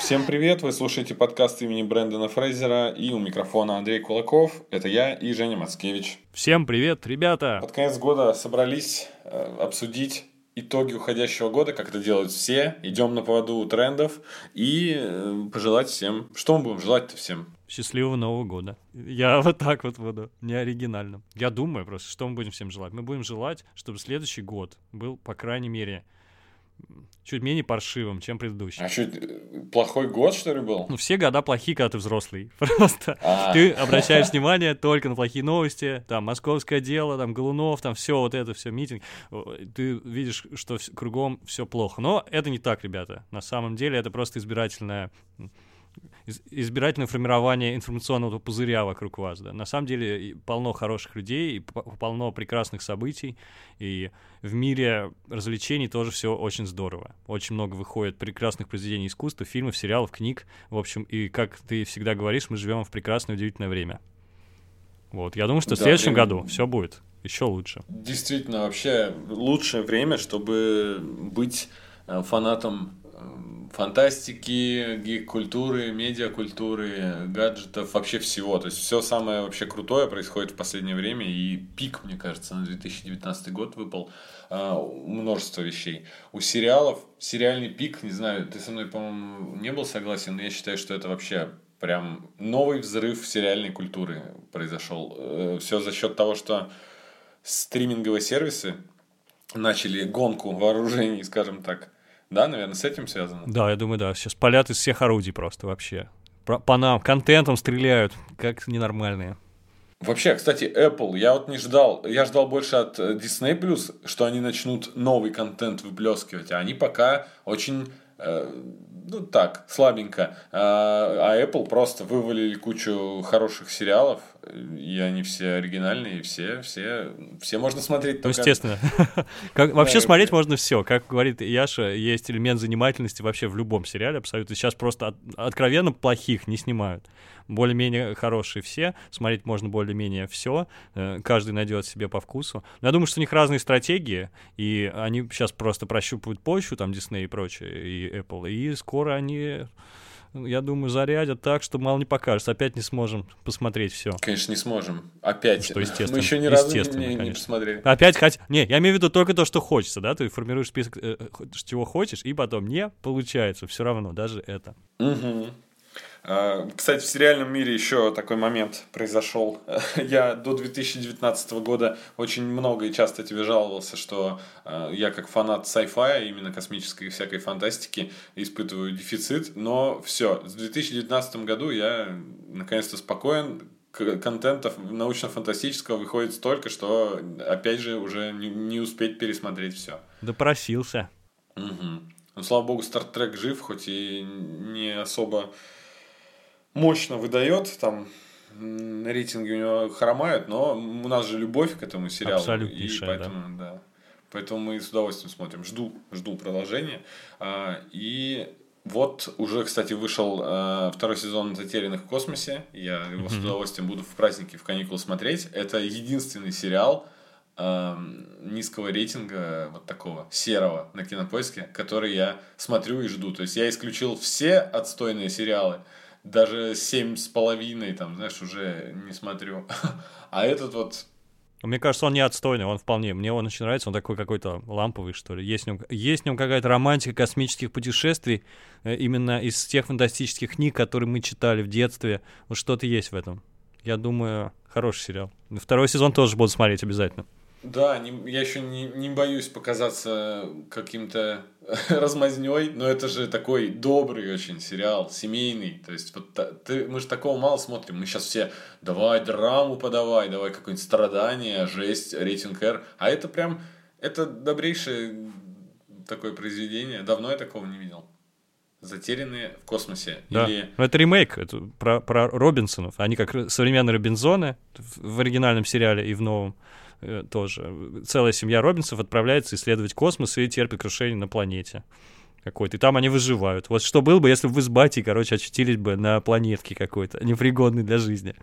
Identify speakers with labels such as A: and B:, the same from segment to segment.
A: Всем привет, вы слушаете подкаст имени Брэндона Фрейзера и у микрофона Андрей Кулаков, это я и Женя Мацкевич.
B: Всем привет, ребята!
A: Под конец года собрались э, обсудить итоги уходящего года, как это делают все. Идем на поводу трендов и э, пожелать всем... Что мы будем желать-то всем?
B: Счастливого Нового года. Я вот так вот буду, не оригинально. Я думаю просто, что мы будем всем желать. Мы будем желать, чтобы следующий год был, по крайней мере, чуть менее паршивым, чем предыдущий.
A: А что, плохой год, что ли, был?
B: Ну, все года плохие, когда ты взрослый. Просто а. ты обращаешь внимание только на плохие новости, там, московское дело, там, Голунов, там, все вот это, все, митинг. Ты видишь, что кругом все плохо. Но это не так, ребята. На самом деле это просто избирательная избирательное формирование информационного пузыря вокруг вас. Да. На самом деле полно хороших людей, полно прекрасных событий, и в мире развлечений тоже все очень здорово. Очень много выходит прекрасных произведений искусства, фильмов, сериалов, книг. В общем, и как ты всегда говоришь, мы живем в прекрасное, удивительное время. Вот, я думаю, что да, в следующем прям... году все будет еще лучше.
A: Действительно, вообще лучшее время, чтобы быть э, фанатом фантастики, гик-культуры, медиакультуры, гаджетов, вообще всего. То есть все самое вообще крутое происходит в последнее время. И пик, мне кажется, на 2019 год выпал а, множество вещей. У сериалов сериальный пик, не знаю, ты со мной, по-моему, не был согласен, но я считаю, что это вообще прям новый взрыв сериальной культуры произошел. Э, все за счет того, что стриминговые сервисы начали гонку вооружений, скажем так, да, наверное, с этим связано?
B: Да, я думаю, да. Сейчас палят из всех орудий просто вообще. По нам, контентом стреляют, как ненормальные.
A: Вообще, кстати, Apple, я вот не ждал, я ждал больше от э, Disney+, что они начнут новый контент выплескивать, а они пока очень Э, ну так, слабенько. А, а Apple просто вывалили кучу хороших сериалов, и они все оригинальные, и все, все, все можно смотреть.
B: Ну, естественно. как, вообще смотреть можно все. Как говорит Яша, есть элемент занимательности вообще в любом сериале абсолютно. Сейчас просто от, откровенно плохих не снимают более-менее хорошие все, смотреть можно более-менее все, э, каждый найдет себе по вкусу. Но я думаю, что у них разные стратегии, и они сейчас просто прощупывают почву, там Disney и прочее, и Apple, и скоро они я думаю, зарядят так, что мало не покажется. Опять не сможем посмотреть все.
A: Конечно, не сможем. Опять.
B: Что, естественно.
A: Мы еще ни разу не, не посмотрели.
B: Опять хоть... Не, я имею в виду только то, что хочется, да? Ты формируешь список, э, чего хочешь, и потом не получается. Все равно, даже это.
A: Угу. А, кстати, в сериальном мире еще такой момент произошел. Я до 2019 года очень много и часто тебе жаловался, что а, я как фанат sci-fi, именно космической и всякой фантастики, испытываю дефицит. Но все, в 2019 году я наконец-то спокоен, контента научно-фантастического выходит столько, что, опять же, уже не, не успеть пересмотреть все.
B: Допросился.
A: Угу. Ну, слава богу, Стартрек жив, хоть и не особо мощно выдает, там рейтинги у него хромают, но у нас же любовь к этому сериалу.
B: Абсолютнейшая,
A: и поэтому, да. да. Поэтому мы с удовольствием смотрим. Жду, жду продолжения. А, и вот уже, кстати, вышел а, второй сезон «Затерянных в космосе». Я его с удовольствием буду в праздники, в каникулы смотреть. Это единственный сериал а, низкого рейтинга, вот такого, серого на кинопоиске, который я смотрю и жду. То есть я исключил все отстойные сериалы, даже семь с половиной, там, знаешь, уже не смотрю. А этот вот
B: мне кажется, он не отстойный, он вполне. Мне он очень нравится, он такой какой-то ламповый, что ли. Есть в нем, есть в нем какая-то романтика космических путешествий, э, именно из тех фантастических книг, которые мы читали в детстве. Вот что-то есть в этом. Я думаю, хороший сериал. Второй сезон тоже буду смотреть обязательно.
A: Да, не, я еще не, не боюсь показаться каким-то размазней, но это же такой добрый очень сериал, семейный. То есть вот ты, мы же такого мало смотрим. Мы сейчас все давай драму подавай, давай какое-нибудь страдание, жесть, рейтинг R. А это прям, это добрейшее такое произведение. Давно я такого не видел. Затерянные в космосе.
B: Да. Или... Ну, это ремейк это про, про Робинсонов. Они как современные Робинзоны в оригинальном сериале и в новом. Э, тоже. Целая семья Робинсов отправляется исследовать космос и терпит крушение на планете. Какой-то, и там они выживают. Вот что было бы, если бы вы с батей, короче, очутились бы на планетке какой-то, непригодной для жизни.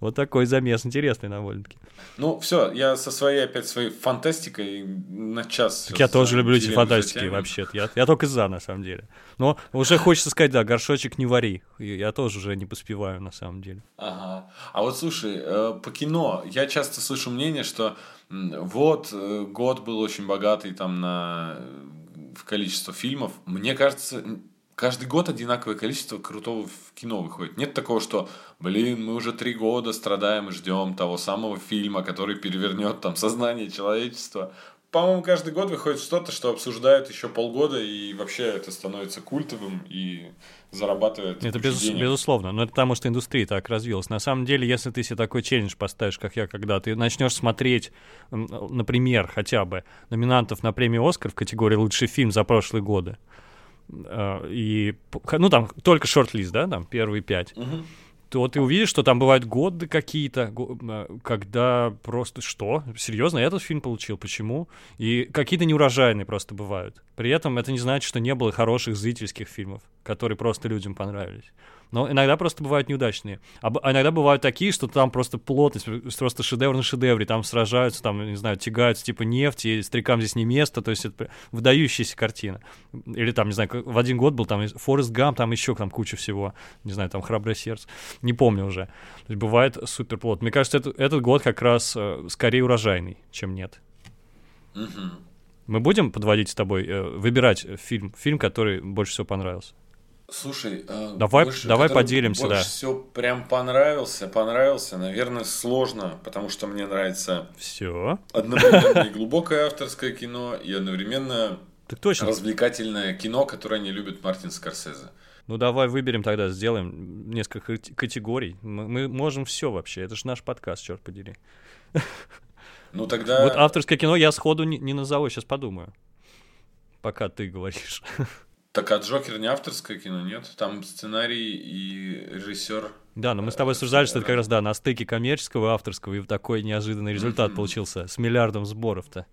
B: Вот такой замес интересный довольно-таки.
A: Ну, все, я со своей, опять, своей фантастикой на час.
B: Так я тоже люблю эти фантастики вообще-то. Я, я только за, на самом деле. Но уже хочется сказать, да, горшочек не вари. Я тоже уже не поспеваю, на самом деле.
A: Ага. А вот слушай, э, по кино я часто слышу мнение, что вот э, год был очень богатый там на в количество фильмов. Мне кажется, каждый год одинаковое количество крутого кино выходит. Нет такого, что, блин, мы уже три года страдаем и ждем того самого фильма, который перевернет там сознание человечества. По-моему, каждый год выходит что-то, что обсуждают еще полгода, и вообще это становится культовым и зарабатывает
B: Это без, денег. безусловно, но это потому, что индустрия так развилась. На самом деле, если ты себе такой челлендж поставишь, как я, когда ты начнешь смотреть, например, хотя бы номинантов на премию «Оскар» в категории «Лучший фильм за прошлые годы», э, и, ну, там только шорт-лист, да, там первые пять, угу то ты увидишь, что там бывают годы какие-то, а, когда просто что? Серьезно, этот фильм получил? Почему? И какие-то неурожайные просто бывают. При этом это не значит, что не было хороших зрительских фильмов, которые просто людям понравились. Но иногда просто бывают неудачные. А, а иногда бывают такие, что там просто плотность, просто шедевр на шедевре, там сражаются, там, не знаю, тягаются типа нефть, и стрекам здесь не место, то есть это выдающаяся картина. Или там, не знаю, в один год был там Форест Гам, там еще там куча всего, не знаю, там Храброе сердце, не помню уже. То есть бывает супер плот. Мне кажется, это, этот год как раз э, скорее урожайный, чем нет. Мы будем подводить с тобой, э, выбирать фильм, фильм, который больше всего понравился?
A: Слушай, э,
B: давай, больше, давай поделимся,
A: больше
B: да.
A: все прям понравился, понравился. Наверное, сложно, потому что мне нравится
B: все
A: одновременно и глубокое авторское кино, и одновременно
B: так точно.
A: развлекательное кино, которое не любит Мартин Скорсезе.
B: Ну давай выберем тогда, сделаем несколько категорий. Мы, мы можем все вообще. Это же наш подкаст, черт подери.
A: Ну тогда.
B: Вот авторское кино я сходу не, не назову, сейчас подумаю. Пока ты говоришь.
A: Так, а Джокер не авторское кино, нет? Там сценарий и режиссер.
B: Да, но мы с тобой обсуждали, что это как раз, да, на стыке коммерческого и авторского, и такой неожиданный результат получился с миллиардом сборов-то.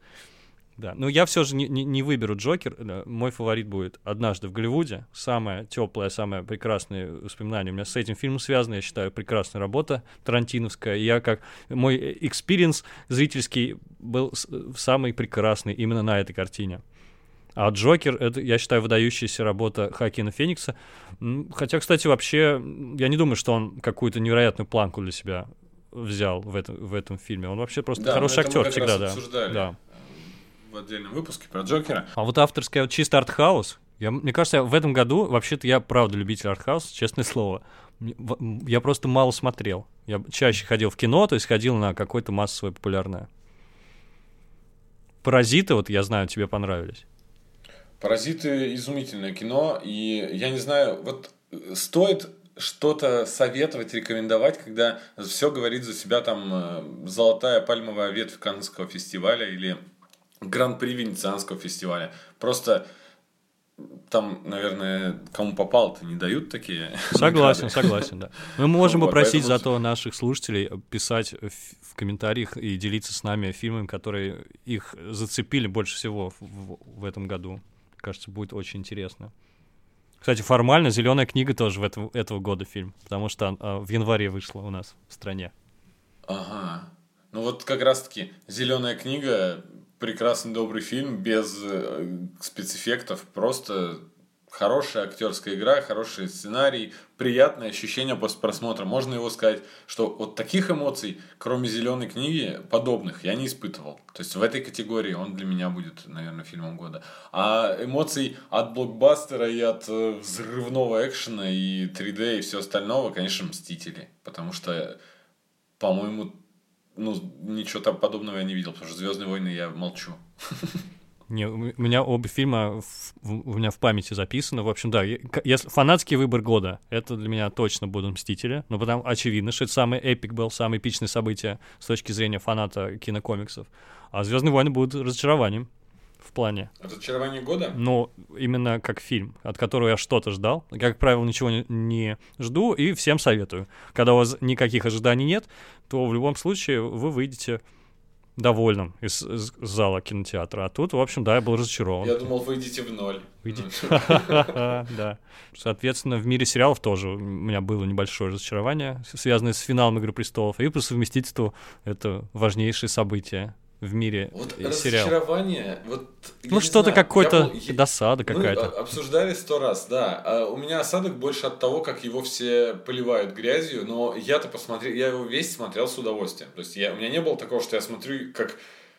B: Да, ну я все же не, не, не выберу Джокер. Мой фаворит будет «Однажды в Голливуде». Самое теплое, самое прекрасное воспоминание у меня с этим фильмом связано. Я считаю, прекрасная работа тарантиновская. Я как... Мой experience зрительский был самый прекрасный именно на этой картине. А Джокер, это, я считаю, выдающаяся работа Хоакина Феникса. Хотя, кстати, вообще, я не думаю, что он какую-то невероятную планку для себя взял в этом, в этом фильме. Он вообще просто да, хороший актер всегда, да. да.
A: В отдельном выпуске про Джокера.
B: А вот авторская вот чисто артхаус. Я, мне кажется, в этом году, вообще-то я правда любитель артхауса, честное слово. Я просто мало смотрел. Я чаще ходил в кино, то есть ходил на какое-то массовое популярное. Паразиты, вот я знаю, тебе понравились.
A: Паразиты изумительное кино, и я не знаю, вот стоит что-то советовать, рекомендовать, когда все говорит за себя там э, золотая пальмовая ветвь Каннского фестиваля или Гран-при Венецианского фестиваля. Просто там, наверное, кому попал-то не дают такие.
B: Согласен, согласен, да. Мы можем вот, попросить поэтому... зато наших слушателей писать в комментариях и делиться с нами фильмами, которые их зацепили больше всего в, в этом году кажется, будет очень интересно. Кстати, формально «Зеленая книга» тоже в этом, этого года фильм, потому что а, в январе вышла у нас в стране.
A: Ага. Ну вот как раз-таки «Зеленая книга» прекрасный добрый фильм без э, спецэффектов, просто хорошая актерская игра, хороший сценарий, приятное ощущение после просмотра. Можно его сказать, что вот таких эмоций, кроме зеленой книги, подобных я не испытывал. То есть в этой категории он для меня будет, наверное, фильмом года. А эмоций от блокбастера и от э, взрывного экшена и 3D и все остального, конечно, Мстители. Потому что, по-моему, ну, ничего там подобного я не видел, потому что Звездные войны я молчу.
B: Не, у меня оба фильма в, у меня в памяти записаны. В общем, да, если фанатский выбор года, это для меня точно будут Мстители. Ну, потому очевидно, что это самый эпик был, самое эпичное событие с точки зрения фаната кинокомиксов. А Звездные войны будут разочарованием в плане.
A: Разочарование года?
B: Ну, именно как фильм, от которого я что-то ждал. Как правило, ничего не, не жду и всем советую. Когда у вас никаких ожиданий нет, то в любом случае вы выйдете довольным из, из зала кинотеатра. А тут, в общем, да, я был разочарован.
A: Я думал, выйдете в ноль.
B: Да. Соответственно, в мире сериалов тоже у меня было небольшое разочарование, связанное с финалом «Игры престолов». И по совместительству это важнейшее событие в мире
A: вот
B: сериала.
A: разочарование, вот...
B: Ну, что-то какой-то был... досада какая-то.
A: Обсуждали сто раз, да. А у меня осадок больше от того, как его все поливают грязью, но я-то посмотрел, я его весь смотрел с удовольствием. То есть я, у меня не было такого, что я смотрю как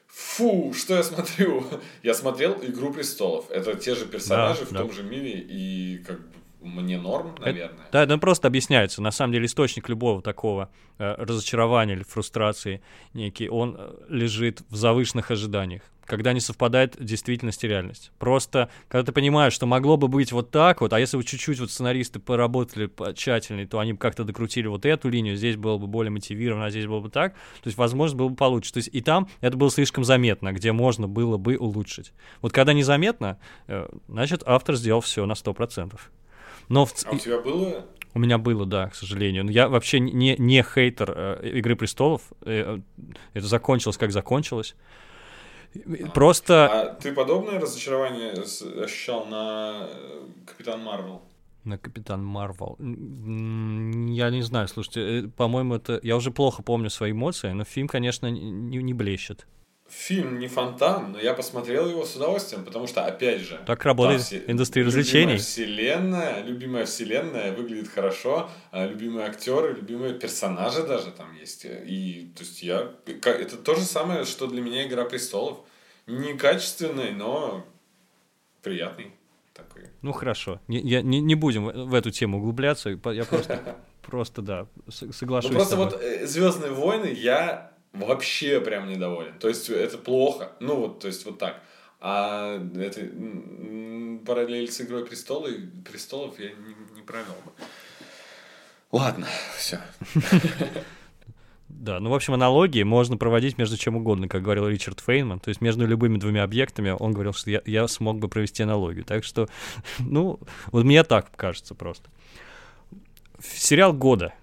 A: Фу, что я смотрю? Я смотрел «Игру престолов». Это те же персонажи да, в да. том же мире, и как бы мне норм, наверное.
B: Это, да, это просто объясняется. На самом деле источник любого такого э, разочарования или фрустрации некий, он э, лежит в завышенных ожиданиях, когда не совпадает действительность и реальность. Просто, когда ты понимаешь, что могло бы быть вот так вот, а если бы чуть-чуть вот сценаристы поработали тщательнее, то они бы как-то докрутили вот эту линию, здесь было бы более мотивировано, а здесь было бы так, то есть, возможно, было бы получше. То есть и там это было слишком заметно, где можно было бы улучшить. Вот когда незаметно, э, значит, автор сделал все на 100%. Но в...
A: А у тебя было?
B: У меня было, да, к сожалению. Но я вообще не, не хейтер э, Игры престолов. Э, это закончилось, как закончилось. Просто...
A: А ты подобное разочарование ощущал на э, Капитан Марвел?
B: На Капитан Марвел. Я не знаю, слушайте, э, по-моему, это... Я уже плохо помню свои эмоции, но фильм, конечно, не, не блещет
A: фильм не фонтан, но я посмотрел его с удовольствием, потому что, опять же...
B: Так работает да, индустрия развлечений.
A: Любимая вселенная, любимая вселенная выглядит хорошо, а любимые актеры, любимые персонажи даже там есть. И, то есть, я... Это то же самое, что для меня «Игра престолов». Не качественный, но приятный такой.
B: Ну, хорошо. Не, я, не, не будем в эту тему углубляться. Я просто, просто да, соглашусь. Ну,
A: просто вот э, «Звездные войны» я вообще прям недоволен. То есть это плохо. Ну вот, то есть вот так. А это параллель с Игрой престолов, престолов я не, не провел бы. Ладно, все.
B: Да, ну, в общем, аналогии можно проводить между чем угодно, как говорил Ричард Фейнман. То есть между любыми двумя объектами он говорил, что я, я смог бы провести аналогию. Так что, ну, вот мне так кажется просто. Сериал года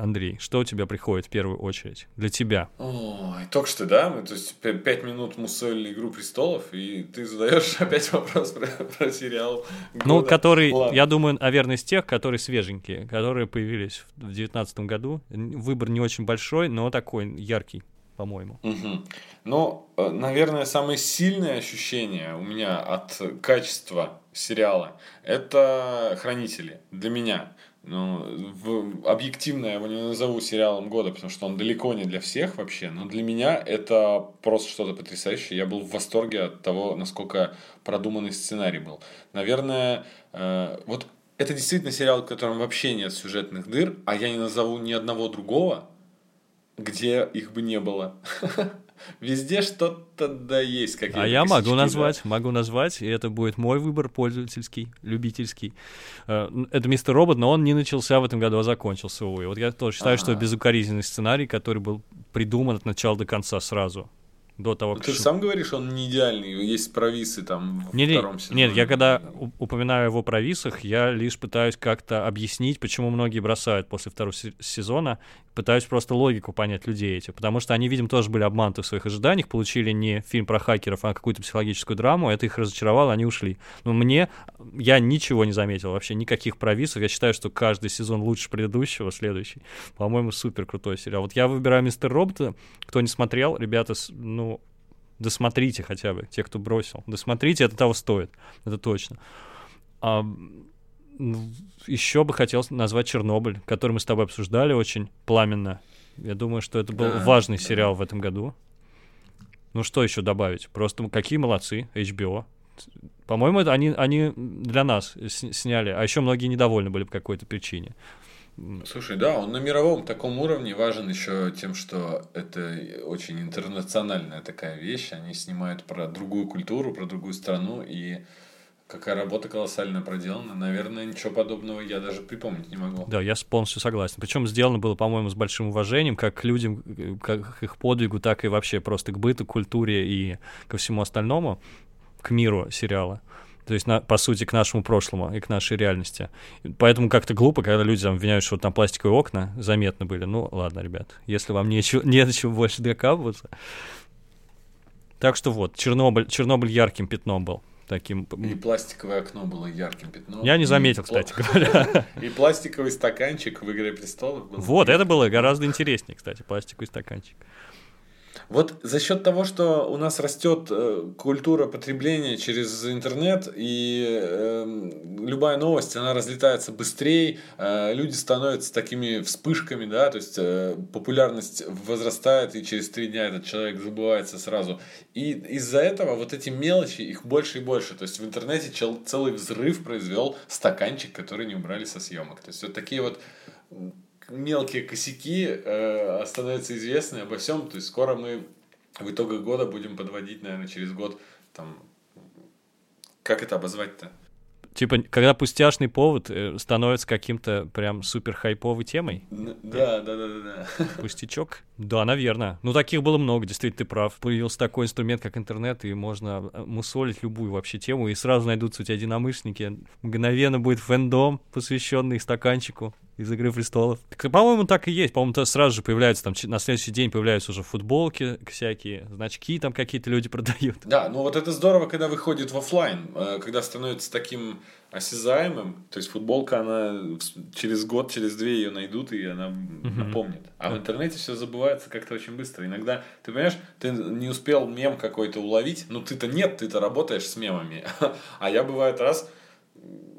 B: Андрей, что у тебя приходит в первую очередь для тебя?
A: Ой, только что, да? Мы, то есть пять минут мусолили «Игру престолов», и ты задаешь опять вопрос про, про сериал
B: года. Ну, который, Ладно. я думаю, наверное, из тех, которые свеженькие, которые появились в 2019 году. Выбор не очень большой, но такой яркий по-моему.
A: Угу. Ну, наверное, самое сильное ощущение у меня от качества сериала это хранители для меня. Ну, в, объективно я его не назову сериалом года, потому что он далеко не для всех вообще, но для меня это просто что-то потрясающее. Я был в восторге от того, насколько продуманный сценарий был. Наверное, э, вот это действительно сериал, в котором вообще нет сюжетных дыр, а я не назову ни одного другого, где их бы не было. Везде что-то да есть.
B: Как а я могу назвать, да? могу назвать, и это будет мой выбор пользовательский, любительский. Э, это Мистер Робот, но он не начался в этом году, а закончился, увы. Вот я тоже считаю, А-а-а. что безукоризненный сценарий, который был придуман от начала до конца сразу до того,
A: как... Ты же сам говоришь, он не идеальный, есть провисы там в
B: не,
A: втором сезоне.
B: Нет, я когда упоминаю его провисах, я лишь пытаюсь как-то объяснить, почему многие бросают после второго сезона, пытаюсь просто логику понять людей эти, потому что они, видимо, тоже были обмануты в своих ожиданиях, получили не фильм про хакеров, а какую-то психологическую драму, это их разочаровало, они ушли. Но мне, я ничего не заметил вообще, никаких провисов, я считаю, что каждый сезон лучше предыдущего, следующий. По-моему, супер крутой сериал. Вот я выбираю Мистер Робота, кто не смотрел, ребята, ну, досмотрите хотя бы, те, кто бросил. Досмотрите, это того стоит, это точно. А, еще бы хотел назвать Чернобыль, который мы с тобой обсуждали очень пламенно. Я думаю, что это был да, важный да. сериал в этом году. Ну что еще добавить? Просто какие молодцы, HBO. По-моему, это они, они для нас сняли, а еще многие недовольны были по какой-то причине.
A: Слушай, да, он на мировом таком уровне важен еще тем, что это очень интернациональная такая вещь. Они снимают про другую культуру, про другую страну, и какая работа колоссальная проделана. Наверное, ничего подобного я даже припомнить не могу.
B: Да, я полностью согласен. Причем сделано было, по-моему, с большим уважением как к людям, как к их подвигу, так и вообще просто к быту, культуре и ко всему остальному, к миру сериала. То есть, на, по сути, к нашему прошлому и к нашей реальности. Поэтому как-то глупо, когда люди там обвиняют, что там пластиковые окна заметны были. Ну, ладно, ребят, если вам нечего, не до чего больше докапываться. Так что вот, Чернобыль, Чернобыль ярким пятном был таким...
A: И пластиковое окно было ярким пятном.
B: Я не заметил, кстати говоря.
A: И пластиковый стаканчик в «Игре престолов» был.
B: Вот, это было гораздо интереснее, кстати, пластиковый стаканчик.
A: Вот за счет того, что у нас растет э, культура потребления через интернет, и э, любая новость, она разлетается быстрее, э, люди становятся такими вспышками, да, то есть э, популярность возрастает, и через три дня этот человек забывается сразу. И из-за этого вот эти мелочи, их больше и больше. То есть в интернете чел, целый взрыв произвел стаканчик, который не убрали со съемок. То есть вот такие вот мелкие косяки э, становятся известны обо всем. То есть скоро мы в итогах года будем подводить, наверное, через год там как это обозвать-то?
B: Типа, когда пустяшный повод э, становится каким-то прям супер хайповой темой?
A: Да, да, да, да, да.
B: Пустячок? Да, наверное. Ну, таких было много, действительно, ты прав. Появился такой инструмент, как интернет, и можно э, мусолить любую вообще тему, и сразу найдутся у тебя единомышленники. Мгновенно будет фэндом, посвященный стаканчику из «Игры престолов». По-моему, так и есть. По-моему, сразу же появляются, там, на следующий день появляются уже футболки всякие, значки там какие-то люди продают.
A: Да, ну вот это здорово, когда выходит в офлайн, э, когда становится таким осязаемым, то есть футболка, она через год, через две ее найдут, и она uh-huh. напомнит. А в интернете все забывается как-то очень быстро. Иногда, ты понимаешь, ты не успел мем какой-то уловить, ну ты-то нет, ты-то работаешь с мемами. А я бывает раз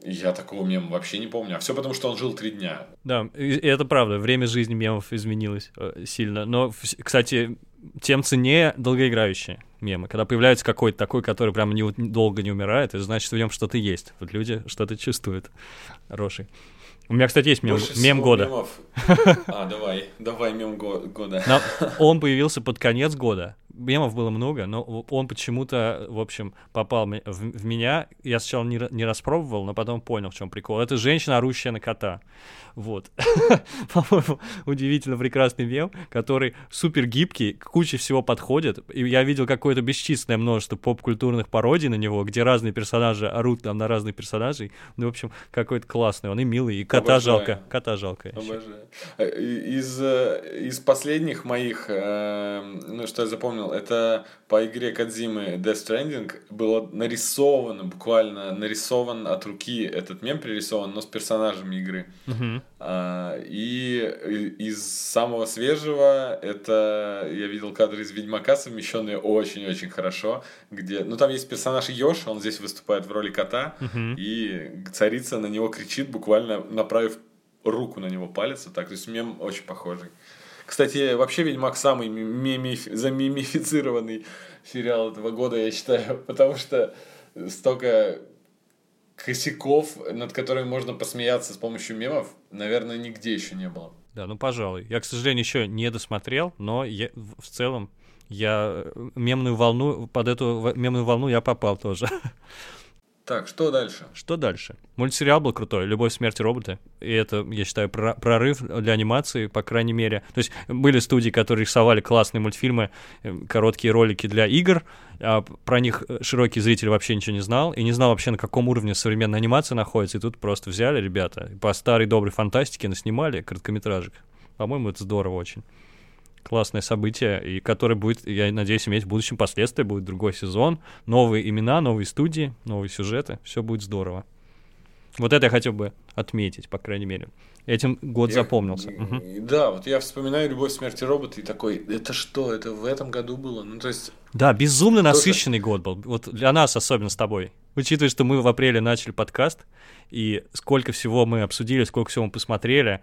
A: я такого мема вообще не помню. А все потому, что он жил три дня.
B: Да, и это правда. Время жизни мемов изменилось э, сильно. Но, кстати, тем ценнее долгоиграющие мемы. Когда появляется какой-то такой, который прям не, долго не умирает, это значит, в нем что-то есть. Вот люди что-то чувствуют. Хороший. У меня, кстати, есть мем, мем года. Мемов.
A: А, давай, давай мем года.
B: Но он появился под конец года. Мемов было много, но он почему-то, в общем, попал в, в меня. Я сначала не, не распробовал, но потом понял, в чем прикол. Это женщина, орущая на кота. Вот. По-моему, удивительно прекрасный мем, который супер гибкий, к куче всего подходит. И я видел какое-то бесчисленное множество поп-культурных пародий на него, где разные персонажи орут там на разных персонажей. Ну, в общем, какой-то классный. Он и милый, и кота Обожаю. жалко. Кота жалко.
A: Обожаю. Э, из, э, из последних моих, э, ну, что я запомнил, это по игре Кадзимы Death Stranding было нарисовано, буквально нарисован от руки этот мем пририсован, но с персонажами игры.
B: Uh-huh.
A: А, и из самого свежего это я видел кадры из Ведьмака, совмещенные очень-очень хорошо, где, ну там есть персонаж Йош, он здесь выступает в роли кота,
B: uh-huh.
A: и царица на него кричит, буквально направив руку на него палец, так, то есть мем очень похожий. Кстати, вообще Ведьмак самый мимиф... замимифицированный сериал этого года, я считаю, потому что столько косяков, над которыми можно посмеяться с помощью мемов, наверное, нигде еще не было.
B: Да, ну пожалуй. Я, к сожалению, еще не досмотрел, но я, в целом я мемную волну, под эту мемную волну я попал тоже.
A: Так, что дальше?
B: Что дальше? Мультсериал был крутой, «Любовь, смерть роботы». И это, я считаю, прорыв для анимации, по крайней мере. То есть были студии, которые рисовали классные мультфильмы, э, короткие ролики для игр, а про них широкий зритель вообще ничего не знал, и не знал вообще, на каком уровне современная анимация находится. И тут просто взяли ребята, по старой доброй фантастике наснимали короткометражек. По-моему, это здорово очень классное событие, и которое будет, я надеюсь, иметь в будущем последствия, будет другой сезон, новые имена, новые студии, новые сюжеты, все будет здорово. Вот это я хотел бы отметить, по крайней мере. Этим год я, запомнился. угу.
A: Да, вот я вспоминаю «Любовь, смерть и роботы» и такой, это что, это в этом году было? Ну, то есть...
B: Да, безумно насыщенный год был. Вот для нас, особенно с тобой. Учитывая, что мы в апреле начали подкаст, и сколько всего мы обсудили, сколько всего мы посмотрели,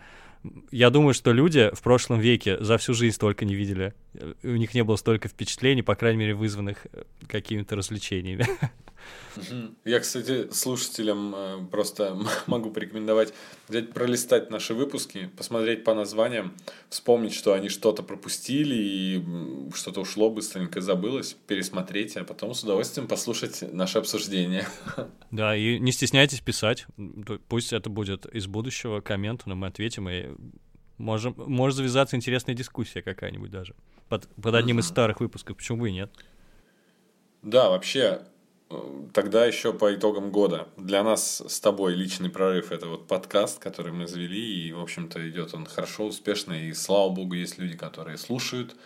B: я думаю, что люди в прошлом веке за всю жизнь столько не видели. У них не было столько впечатлений, по крайней мере, вызванных э, какими-то развлечениями.
A: Я, кстати, слушателям э, просто могу порекомендовать взять, пролистать наши выпуски, посмотреть по названиям, вспомнить, что они что-то пропустили и что-то ушло, быстренько забылось, пересмотреть, а потом с удовольствием послушать наше обсуждение.
B: Да, и не стесняйтесь писать, пусть это будет из будущего коммент, но мы ответим, и можем, может завязаться интересная дискуссия какая-нибудь даже под, под одним из старых выпусков, почему бы и нет.
A: Да, вообще, тогда еще по итогам года. Для нас с тобой личный прорыв это вот подкаст, который мы завели, и, в общем-то, идет он хорошо, успешно, и слава богу, есть люди, которые слушают,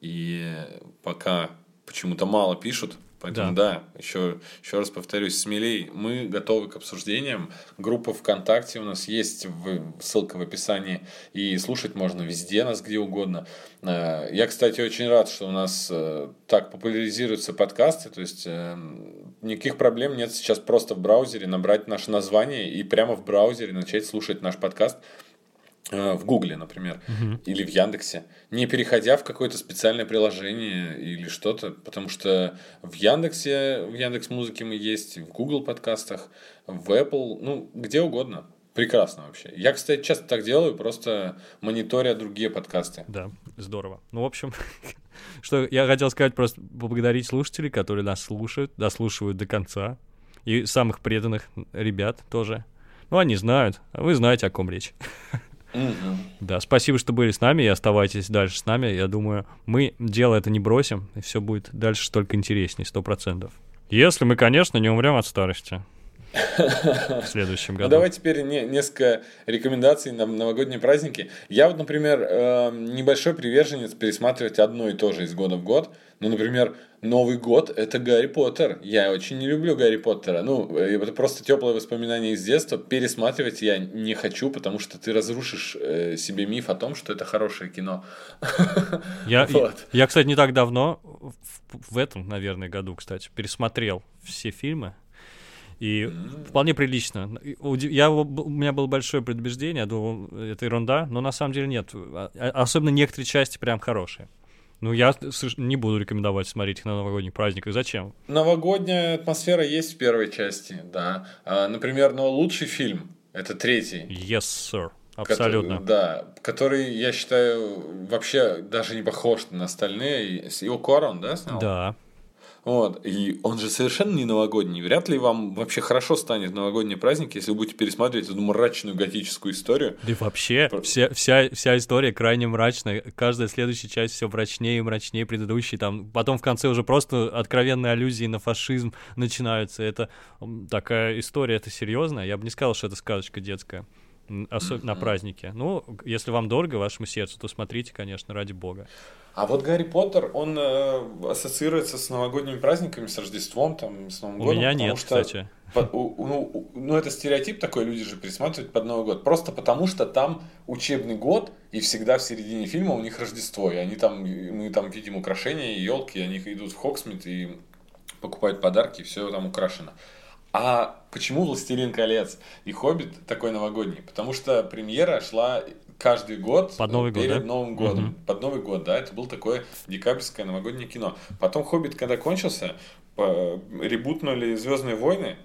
A: и пока почему-то мало пишут, Поэтому да, да еще, еще раз повторюсь, смелей. Мы готовы к обсуждениям. Группа ВКонтакте у нас есть, в, ссылка в описании. И слушать можно везде, нас где угодно. Э, я, кстати, очень рад, что у нас э, так популяризируются подкасты. То есть э, никаких проблем нет сейчас просто в браузере набрать наше название и прямо в браузере начать слушать наш подкаст. Э, в Гугле, например, угу. или в Яндексе, не переходя в какое-то специальное приложение или что-то, потому что в Яндексе, в Яндекс Музыке мы есть, в Google подкастах, в Apple, ну, где угодно. Прекрасно вообще. Я, кстати, часто так делаю, просто мониторя другие подкасты.
B: Да, здорово. Ну, в общем, что я хотел сказать, просто поблагодарить слушателей, которые нас слушают, дослушивают до конца, и самых преданных ребят тоже. Ну, они знают, а вы знаете, о ком речь. Да, спасибо, что были с нами и оставайтесь дальше с нами. Я думаю, мы дело это не бросим, и все будет дальше только интереснее, сто процентов. Если мы, конечно, не умрем от старости. В следующем году.
A: Ну, давай теперь не, несколько рекомендаций на новогодние праздники. Я вот, например, э, небольшой приверженец пересматривать одно и то же из года в год. Ну, например, Новый год – это Гарри Поттер. Я очень не люблю Гарри Поттера. Ну, э, это просто теплое воспоминание из детства. Пересматривать я не хочу, потому что ты разрушишь э, себе миф о том, что это хорошее кино.
B: Я, вот. я, я, кстати, не так давно, в, в этом, наверное, году, кстати, пересмотрел все фильмы. И mm-hmm. вполне прилично. Я, у меня было большое предубеждение, я думал, это ерунда, но на самом деле нет. А, особенно некоторые части прям хорошие. Ну, я не буду рекомендовать смотреть их на новогодних праздниках. Зачем?
A: Новогодняя атмосфера есть в первой части, да. А, например, но лучший фильм – это третий.
B: Yes, sir. Абсолютно.
A: Который, да, который, я считаю, вообще даже не похож на остальные. Его Корон, да, снял?
B: Да.
A: Вот. И он же совершенно не новогодний. Вряд ли вам вообще хорошо станет новогодний праздник, если вы будете пересматривать эту мрачную готическую историю.
B: Да вообще, Про... вся, вся, вся история крайне мрачная. Каждая следующая часть все мрачнее и мрачнее предыдущей. Там, потом в конце уже просто откровенные аллюзии на фашизм начинаются. Это такая история, это серьезно. Я бы не сказал, что это сказочка детская особенно на празднике. Ну, если вам дорого вашему сердцу, то смотрите, конечно, ради бога.
A: А вот Гарри Поттер, он э, ассоциируется с новогодними праздниками, с Рождеством, там, с Новым
B: У
A: годом.
B: У меня нет, что, кстати.
A: По, у, ну, ну, это стереотип такой, люди же пересматривают под Новый год. Просто потому, что там учебный год, и всегда в середине фильма у них Рождество. И они там, мы там видим украшения, елки, и они идут в Хоксмит и покупают подарки, и все там украшено. А почему «Властелин колец» и «Хоббит» такой новогодний? Потому что премьера шла каждый год
B: под Новый
A: перед
B: год, да?
A: Новым годом. Угу. Под Новый год, да, это было такое декабрьское новогоднее кино. Потом Хоббит, когда кончился, ребутнули Звездные войны.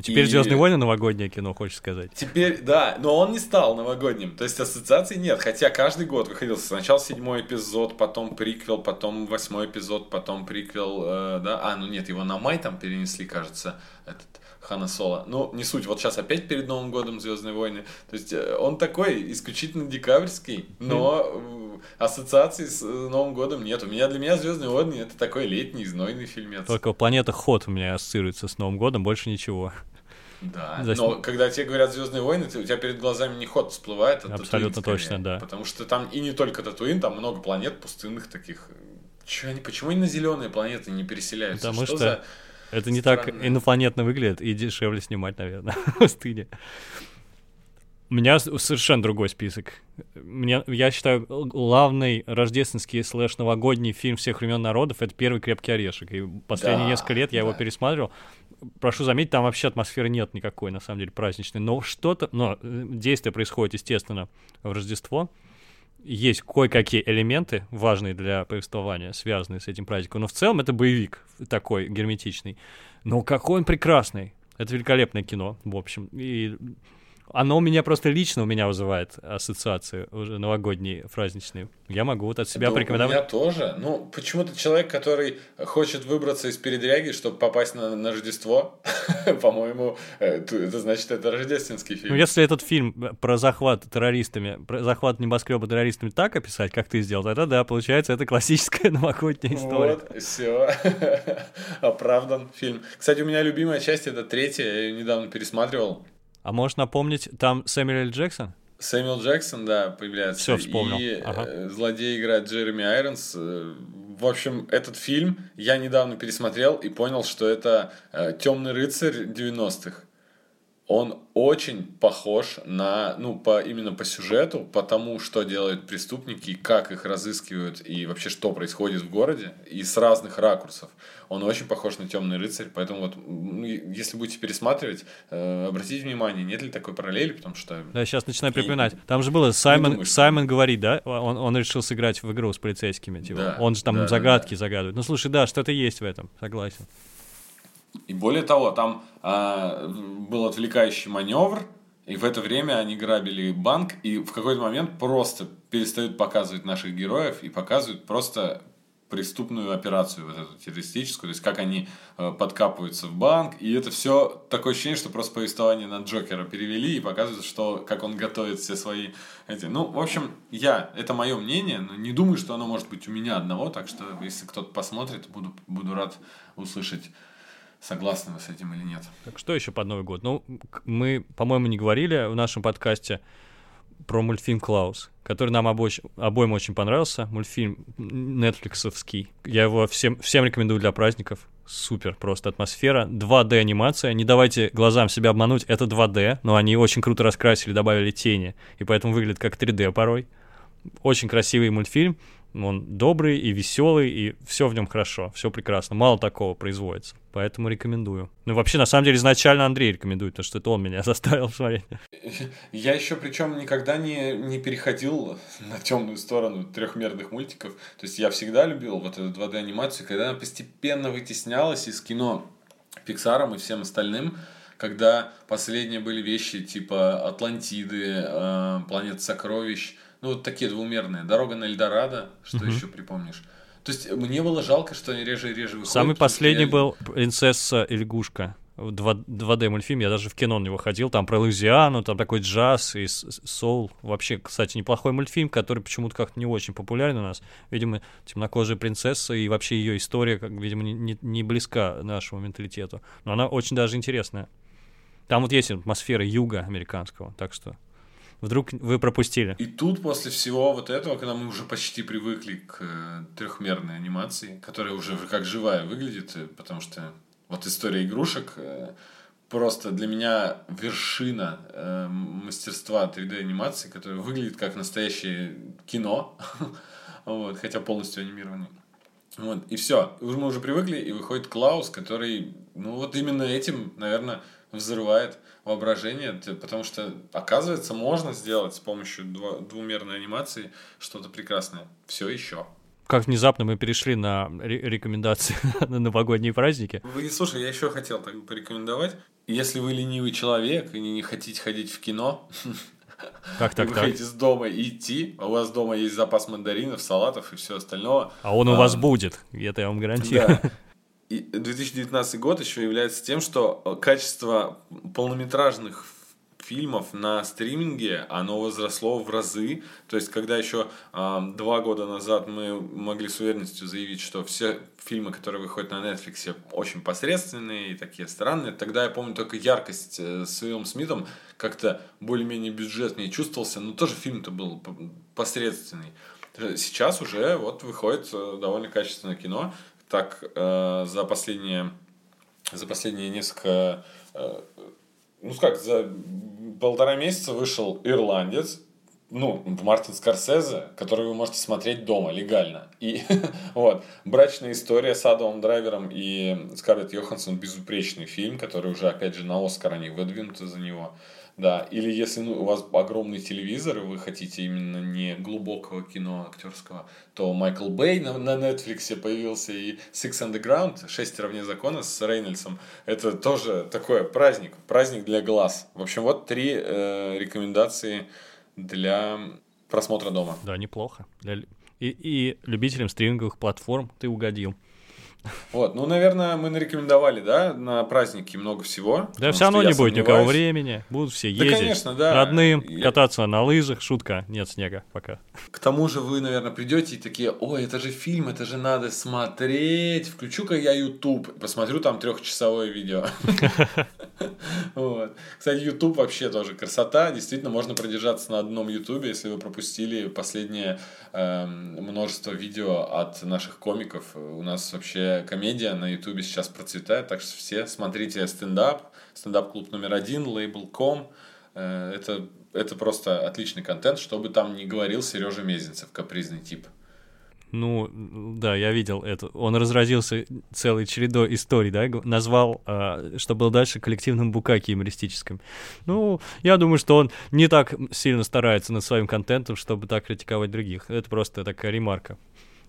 B: И теперь и... Звездные войны новогоднее кино, хочешь сказать?
A: Теперь, да, но он не стал новогодним. То есть ассоциаций нет. Хотя каждый год выходил сначала седьмой эпизод, потом приквел, потом восьмой эпизод, потом приквел, э, да. А, ну нет, его на май там перенесли, кажется, этот Хана Соло. Ну, не суть. Вот сейчас опять перед Новым годом Звездные войны. То есть э, он такой исключительно декабрьский, но ассоциаций с э, Новым годом нет. У меня для меня Звездные войны это такой летний, знойный фильмец.
B: Только планета Ход у меня ассоциируется с Новым годом, больше ничего.
A: Да, Зас... но когда тебе говорят Звездные войны, ты, у тебя перед глазами не ход всплывает,
B: а Абсолютно Татуин, точно, да.
A: Потому что там и не только Татуин, там много планет пустынных таких. Чё они, почему они на зеленые планеты не переселяются?
B: Потому что, что за это не так инопланетно выглядит и дешевле снимать, наверное, в пустыне. У меня совершенно другой список. Мне, я считаю, главный рождественский слэш новогодний фильм всех времен народов это первый крепкий орешек. И последние да, несколько лет я да. его пересматривал. Прошу заметить, там вообще атмосферы нет никакой, на самом деле, праздничной. Но что-то, но э, действие происходит, естественно, в Рождество есть кое-какие элементы, важные для повествования, связанные с этим праздником. Но в целом это боевик такой герметичный. Но какой он прекрасный. Это великолепное кино, в общем. И Оно у меня просто лично у меня вызывает ассоциации уже новогодние, праздничные. Я могу вот от себя
A: Да,
B: порекомендовать.
A: У меня тоже. Ну, почему-то человек, который хочет выбраться из передряги, чтобы попасть на, на Рождество, по-моему, э, это значит, это рождественский фильм.
B: Ну, если этот фильм про захват террористами, про захват небоскреба террористами так описать, как ты сделал, тогда да, получается, это классическая новогодняя история.
A: Вот, все. Оправдан фильм. Кстати, у меня любимая часть это третья, я ее недавно пересматривал.
B: А можешь напомнить, там Сэмюэл. Джексон?
A: Сэмюэл Джексон, да, появляется.
B: Всё, вспомнил.
A: И
B: Ага.
A: э, злодей играет Джереми Айронс. Э, В общем, этот фильм я недавно пересмотрел и понял, что это Темный рыцарь 90-х. Он очень похож на, ну, по, именно по сюжету, по тому, что делают преступники, как их разыскивают и вообще что происходит в городе, и с разных ракурсов. Он очень похож на Темный рыцарь, поэтому вот, если будете пересматривать, э, обратите внимание, нет ли такой параллели, потому что
B: Да, сейчас начинаю припоминать. Там же было Саймон,
A: думаешь,
B: Саймон говорит, да? Он, он решил сыграть в игру с полицейскими. Типа.
A: Да,
B: он же там
A: да, да,
B: загадки загадывает. Ну слушай, да, что-то есть в этом, согласен.
A: И более того, там а, был отвлекающий маневр, и в это время они грабили банк, и в какой-то момент просто перестают показывать наших героев и показывают просто преступную операцию, вот эту террористическую, то есть как они э, подкапываются в банк, и это все такое ощущение, что просто повествование на Джокера перевели и показывают, что как он готовит все свои эти. Ну, в общем, я, это мое мнение, но не думаю, что оно может быть у меня одного, так что если кто-то посмотрит, буду, буду рад услышать, согласны вы с этим или нет.
B: Так что еще под Новый год? Ну, мы, по-моему, не говорили в нашем подкасте про мультфильм «Клаус», который нам обоч- обоим очень понравился. Мультфильм нетфликсовский. Я его всем, всем рекомендую для праздников. Супер, просто атмосфера. 2D анимация. Не давайте глазам себя обмануть, это 2D, но они очень круто раскрасили, добавили тени, и поэтому выглядит как 3D порой. Очень красивый мультфильм. Он добрый и веселый, и все в нем хорошо, все прекрасно. Мало такого производится. Поэтому рекомендую. Ну, вообще, на самом деле, изначально Андрей рекомендует, потому что это он меня заставил смотреть.
A: Я еще причем никогда не, не переходил на темную сторону трехмерных мультиков. То есть я всегда любил вот эту 2D анимацию, когда она постепенно вытеснялась из кино Пиксаром и всем остальным, когда последние были вещи типа Атлантиды, э, Планета сокровищ, ну вот такие двумерные. Дорога на Эльдорадо, что еще припомнишь? То есть мне было жалко, что они реже и реже выходят.
B: Самый последний
A: я-
B: был «Принцесса и лягушка». 2, 2D мультфильм, я даже в кино на него ходил, там про Луизиану, там такой джаз и соул. Вообще, кстати, неплохой мультфильм, который почему-то как-то не очень популярен у нас. Видимо, темнокожая принцесса и вообще ее история, как, видимо, не- не близка нашему менталитету. Но она очень даже интересная. Там вот есть атмосфера юга американского, так что вдруг вы пропустили.
A: И тут после всего вот этого, когда мы уже почти привыкли к э, трехмерной анимации, которая уже как живая выглядит, э, потому что вот история игрушек э, просто для меня вершина э, мастерства 3D анимации, которая выглядит как настоящее кино, вот, хотя полностью анимированный. Вот, и все. Мы уже привыкли, и выходит Клаус, который, ну вот именно этим, наверное, взрывает воображение, потому что, оказывается, можно сделать с помощью двумерной анимации что-то прекрасное. Все еще.
B: Как внезапно мы перешли на ре- рекомендации на новогодние праздники.
A: Вы, слушай, я еще хотел так порекомендовать. Если вы ленивый человек и не, хотите ходить в кино,
B: Так,
A: и
B: так,
A: вы
B: так.
A: с дома идти, а у вас дома есть запас мандаринов, салатов и все остального,
B: А он у вас
A: А,
B: будет, это я вам гарантирую.
A: Да. И 2019 год еще является тем, что э, качество полнометражных фильмов на стриминге, оно возросло в разы. То есть, когда еще а, два года назад мы могли с уверенностью заявить, что все фильмы, которые выходят на Netflix, очень посредственные и такие странные, тогда я помню только яркость э, с Уиллом Смитом как-то более-менее бюджетнее чувствовался, но тоже фильм-то был посредственный. Сейчас уже вот выходит э, довольно качественное кино. Так э, за последние за последние несколько э, ну как за полтора месяца вышел Ирландец, ну Мартин Скорсезе, который вы можете смотреть дома легально. И вот брачная история с Адамом Драйвером и Скарлетт Йоханссон безупречный фильм, который уже опять же на Оскар они выдвинуты за него. Да, или если ну, у вас огромный телевизор, и вы хотите именно не глубокого кино актерского, то Майкл Бэй на, на Netflix появился, и Six Underground, «Шестеро вне закона» с Рейнольдсом. Это тоже такой праздник, праздник для глаз. В общем, вот три э, рекомендации для просмотра дома.
B: Да, неплохо. Для... И, и любителям стриминговых платформ ты угодил.
A: Вот, ну, наверное, мы нарекомендовали, да, на праздники много всего.
B: Да, все равно не будет никого времени, будут все ездить. Да, конечно, да. Родным, я... кататься на лыжах, шутка, нет снега пока.
A: К тому же вы, наверное, придете и такие, ой, это же фильм, это же надо смотреть, включу-ка я YouTube, посмотрю там трехчасовое видео. Кстати, YouTube вообще тоже красота, действительно, можно продержаться на одном YouTube, если вы пропустили последнее эм, множество видео от наших комиков. У нас вообще комедия на Ютубе сейчас процветает, так что все смотрите стендап, стендап-клуб номер один, лейбл.ком. Э, это, это просто отличный контент, чтобы там не говорил Сережа Мезенцев, капризный тип.
B: Ну, да, я видел это. Он разразился целой чередой историй, да, назвал, э, что было дальше, коллективным букаки юмористическим. Ну, я думаю, что он не так сильно старается над своим контентом, чтобы так критиковать других. Это просто такая ремарка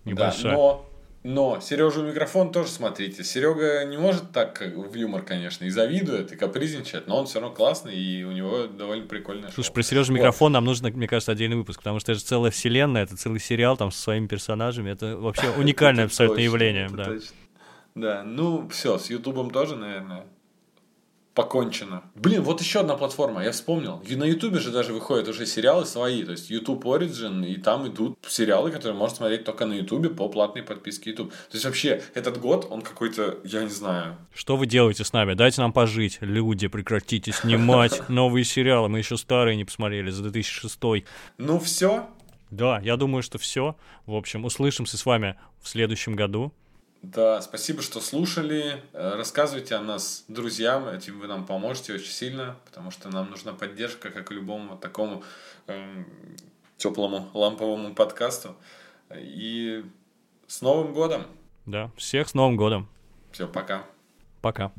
A: небольшая. Да, но но Сережу микрофон тоже смотрите. Серега не может так в юмор, конечно, и завидует, и капризничает, но он все равно классный, и у него довольно прикольное
B: Слушай, шоу. про Сережу микрофон вот. нам нужно, мне кажется, отдельный выпуск, потому что это же целая вселенная, это целый сериал там со своими персонажами. Это вообще уникальное абсолютно явление.
A: Да, ну все, с Ютубом тоже, наверное покончено. Блин, вот еще одна платформа, я вспомнил. На Ютубе же даже выходят уже сериалы свои, то есть YouTube Origin, и там идут сериалы, которые можно смотреть только на Ютубе по платной подписке YouTube. То есть вообще этот год, он какой-то, я не знаю.
B: Что вы делаете с нами? Дайте нам пожить. Люди, прекратите снимать новые сериалы. Мы еще старые не посмотрели за 2006.
A: Ну все.
B: Да, я думаю, что все. В общем, услышимся с вами в следующем году.
A: Да, спасибо, что слушали. Э, рассказывайте о нас друзьям, этим вы нам поможете очень сильно, потому что нам нужна поддержка, как и любому такому э, теплому ламповому подкасту. И с Новым годом!
B: Да, всех с Новым годом!
A: Все, пока.
B: Пока.